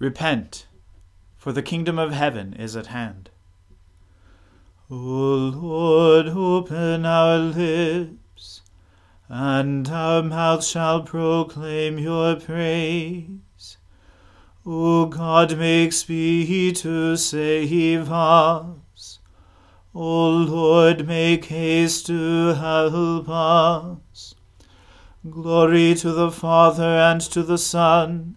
Repent, for the kingdom of heaven is at hand. O Lord, open our lips, and our mouth shall proclaim your praise. O God, make speed to save us. O Lord, make haste to help us. Glory to the Father and to the Son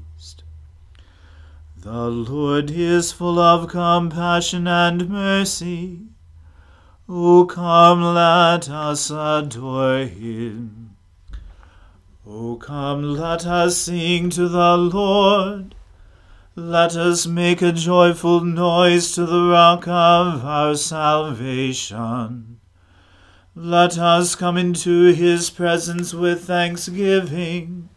The Lord is full of compassion and mercy. O come, let us adore him. O come, let us sing to the Lord. Let us make a joyful noise to the rock of our salvation. Let us come into his presence with thanksgiving.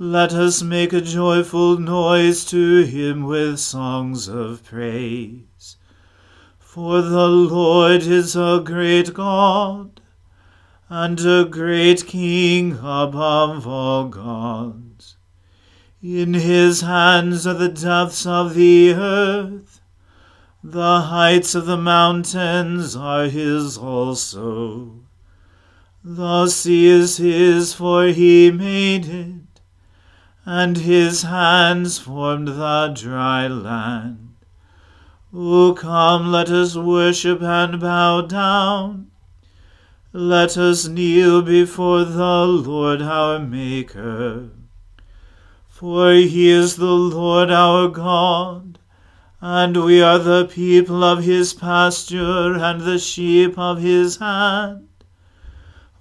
Let us make a joyful noise to him with songs of praise. For the Lord is a great God, and a great King above all gods. In his hands are the depths of the earth, the heights of the mountains are his also. The sea is his, for he made it and his hands formed the dry land. O come, let us worship and bow down. Let us kneel before the Lord our Maker. For he is the Lord our God, and we are the people of his pasture and the sheep of his hand.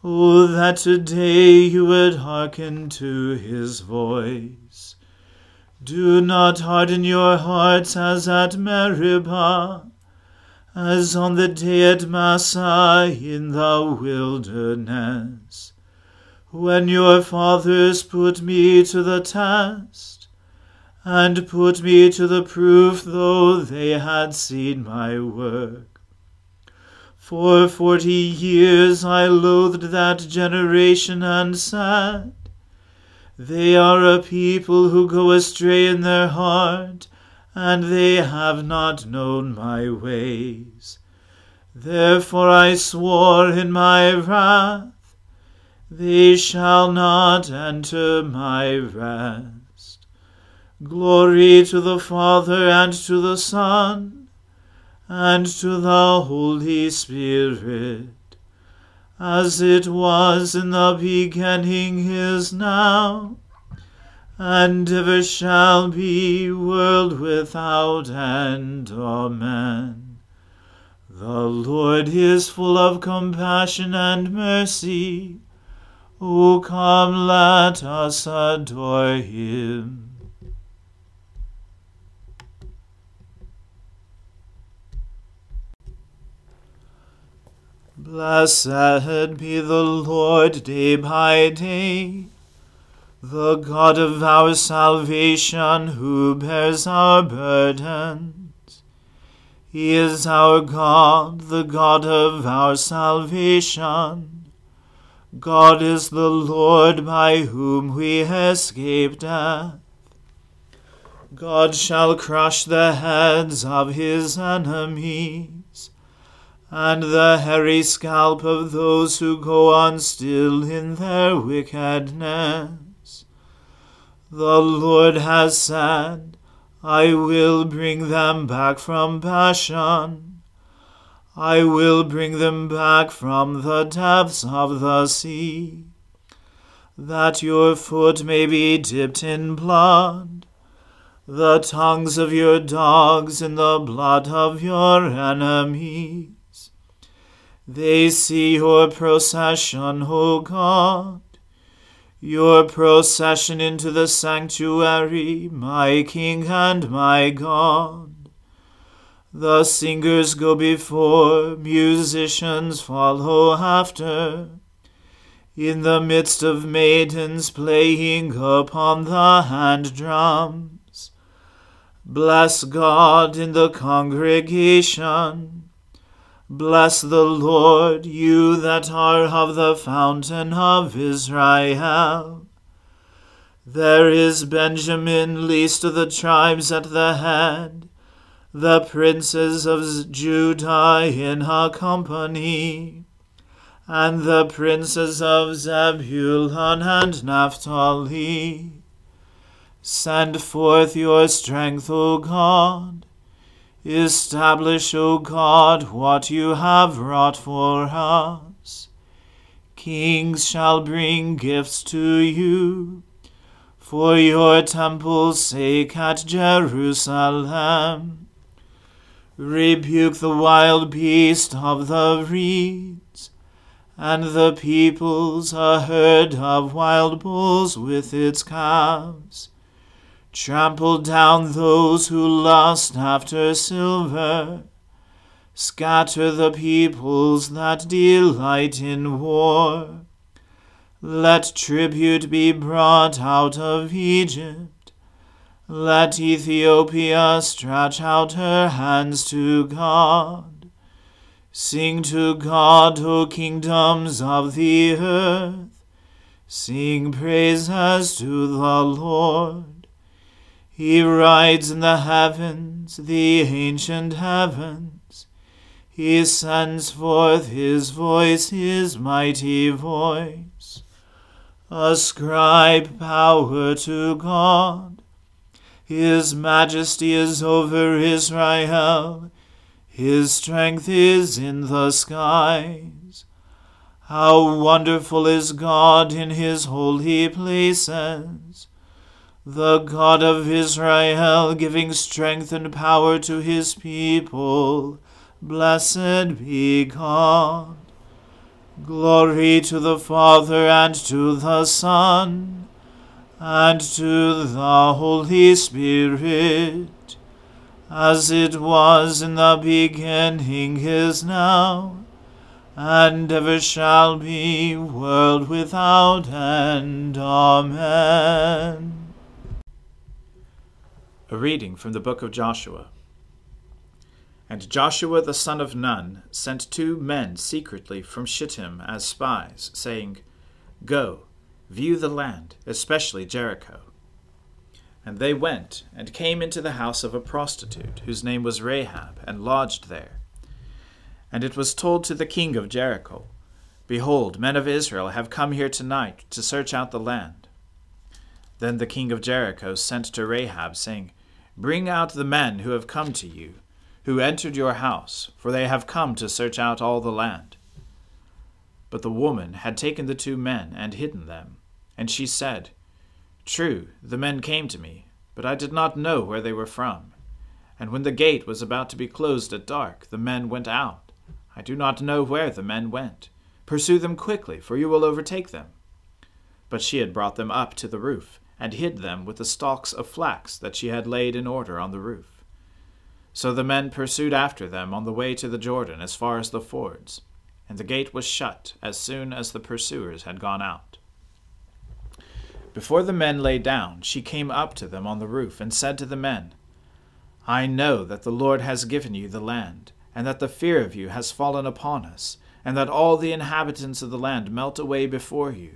Oh, that today you would hearken to his voice. Do not harden your hearts as at Meribah, as on the day at Massah in the wilderness, when your fathers put me to the test, and put me to the proof, though they had seen my work. For forty years I loathed that generation and said, They are a people who go astray in their heart, and they have not known my ways. Therefore I swore in my wrath, They shall not enter my rest. Glory to the Father and to the Son and to the Holy Spirit, as it was in the beginning is now, and ever shall be, world without end. Amen. The Lord is full of compassion and mercy. O come, let us adore him. Blessed be the Lord day by day, the God of our salvation, who bears our burdens. He is our God, the God of our salvation. God is the Lord by whom we escape death. God shall crush the heads of his enemies and the hairy scalp of those who go on still in their wickedness. The Lord has said, I will bring them back from Bashan. I will bring them back from the depths of the sea, that your foot may be dipped in blood, the tongues of your dogs in the blood of your enemies. They see your procession, O God, your procession into the sanctuary, my King and my God. The singers go before, musicians follow after. In the midst of maidens playing upon the hand drums. Bless God in the congregation. Bless the Lord, you that are of the fountain of Israel. There is Benjamin, least of the tribes at the head the princes of Judah in her company, and the princes of Zebulun and Naphtali. Send forth your strength, O God. Establish, O God, what you have wrought for us. Kings shall bring gifts to you for your temple's sake at Jerusalem. Rebuke the wild beast of the reeds, and the peoples a herd of wild bulls with its calves. Trample down those who lust after silver. Scatter the peoples that delight in war. Let tribute be brought out of Egypt let Ethiopia stretch out her hands to God. Sing to God, O kingdoms of the earth. Sing praises to the Lord. He rides in the heavens, the ancient heavens. He sends forth his voice, his mighty voice. Ascribe power to God. His majesty is over Israel. His strength is in the skies. How wonderful is God in his holy places! The God of Israel giving strength and power to his people. Blessed be God. Glory to the Father and to the Son and to the Holy Spirit, as it was in the beginning, is now, and ever shall be, world without end. Amen. A reading from the book of Joshua. And Joshua the son of Nun sent two men secretly from Shittim as spies, saying, Go, view the land, especially Jericho. And they went and came into the house of a prostitute, whose name was Rahab, and lodged there. And it was told to the king of Jericho, Behold, men of Israel have come here tonight to search out the land. Then the king of Jericho sent to Rahab, saying, Bring out the men who have come to you, who entered your house, for they have come to search out all the land. But the woman had taken the two men and hidden them. And she said, True, the men came to me, but I did not know where they were from. And when the gate was about to be closed at dark, the men went out. I do not know where the men went. Pursue them quickly, for you will overtake them. But she had brought them up to the roof, and hid them with the stalks of flax that she had laid in order on the roof. So the men pursued after them on the way to the Jordan as far as the fords and the gate was shut as soon as the pursuers had gone out. Before the men lay down, she came up to them on the roof and said to the men, I know that the Lord has given you the land, and that the fear of you has fallen upon us, and that all the inhabitants of the land melt away before you.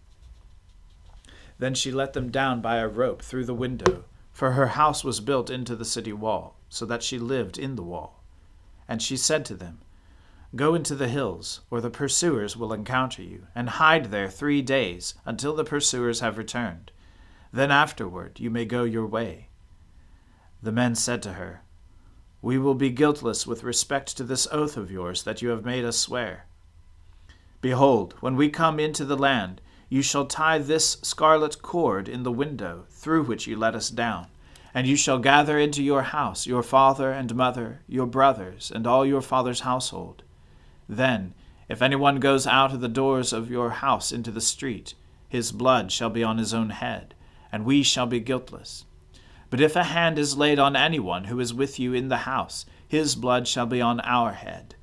Then she let them down by a rope through the window, for her house was built into the city wall, so that she lived in the wall. And she said to them, Go into the hills, or the pursuers will encounter you, and hide there three days until the pursuers have returned. Then afterward you may go your way. The men said to her, We will be guiltless with respect to this oath of yours that you have made us swear. Behold, when we come into the land, you shall tie this scarlet cord in the window through which you let us down, and you shall gather into your house your father and mother, your brothers, and all your father's household then, if anyone goes out of the doors of your house into the street, his blood shall be on his own head, and we shall be guiltless. But if a hand is laid on anyone who is with you in the house, his blood shall be on our head.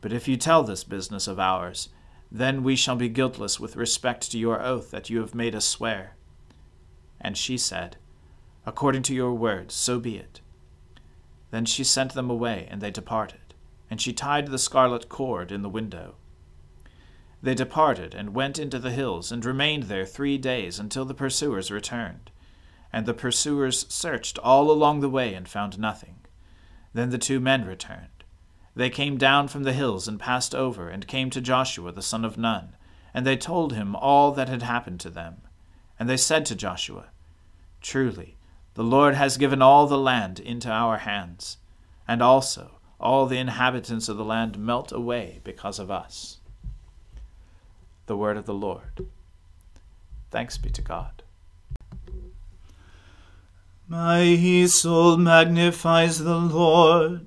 But if you tell this business of ours, then we shall be guiltless with respect to your oath that you have made us swear. And she said, According to your words, so be it. Then she sent them away, and they departed and she tied the scarlet cord in the window. They departed and went into the hills and remained there three days until the pursuers returned. And the pursuers searched all along the way and found nothing. Then the two men returned. They came down from the hills and passed over and came to Joshua the son of Nun, and they told him all that had happened to them. And they said to Joshua, Truly, the Lord has given all the land into our hands, and also all the inhabitants of the land melt away because of us. The word of the Lord. Thanks be to God. My soul magnifies the Lord.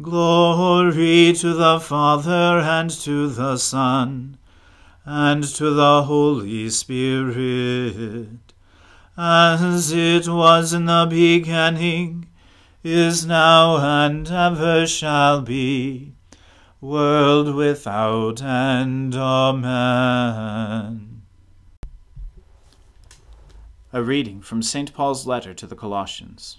Glory to the Father and to the Son and to the Holy Spirit as it was in the beginning, is now, and ever shall be, world without end. Amen. A reading from St. Paul's letter to the Colossians.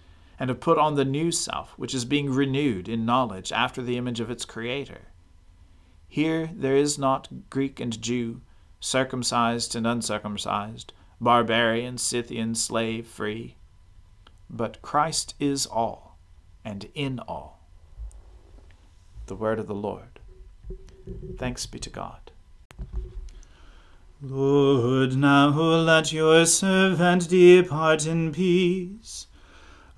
and have put on the new self, which is being renewed in knowledge after the image of its Creator. Here there is not Greek and Jew, circumcised and uncircumcised, barbarian, Scythian, slave, free but Christ is all and in all. The word of the Lord. Thanks be to God. Lord, now let your servant depart in peace,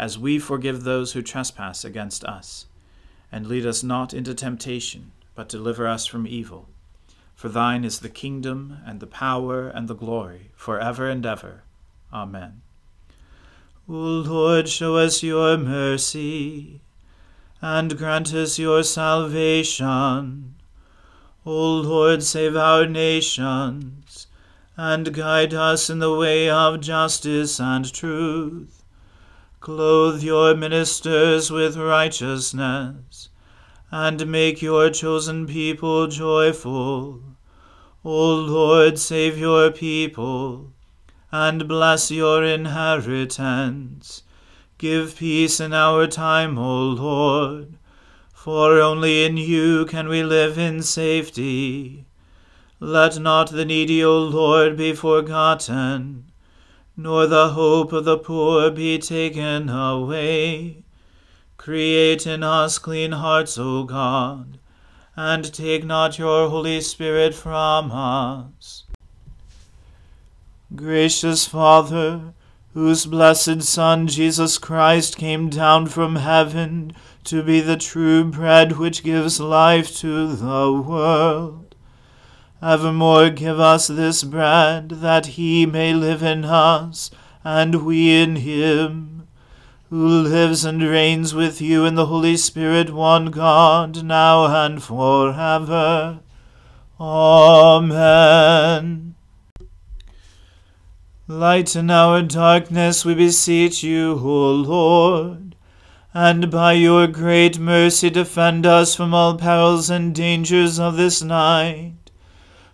as we forgive those who trespass against us. And lead us not into temptation, but deliver us from evil. For thine is the kingdom, and the power, and the glory, for ever and ever. Amen. O Lord, show us your mercy, and grant us your salvation. O Lord, save our nations, and guide us in the way of justice and truth. Clothe your ministers with righteousness, and make your chosen people joyful. O Lord, save your people and bless your inheritance. Give peace in our time, O Lord, for only in you can we live in safety. Let not the needy, O Lord, be forgotten, nor the hope of the poor be taken away. Create in us clean hearts, O God, and take not your Holy Spirit from us. Gracious Father, whose blessed Son Jesus Christ came down from heaven to be the true bread which gives life to the world, evermore give us this bread, that he may live in us, and we in him, who lives and reigns with you in the Holy Spirit, one God, now and for ever. Amen. Lighten our darkness, we beseech you, O Lord, and by your great mercy defend us from all perils and dangers of this night.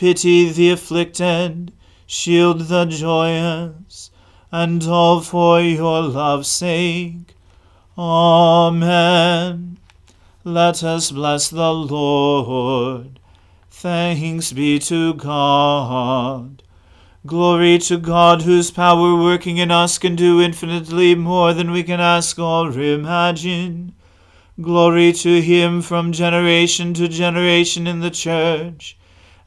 pity the afflicted, shield the joyous, and all for your love's sake. Amen. Let us bless the Lord. Thanks be to God. Glory to God, whose power working in us can do infinitely more than we can ask or imagine. Glory to him from generation to generation in the church,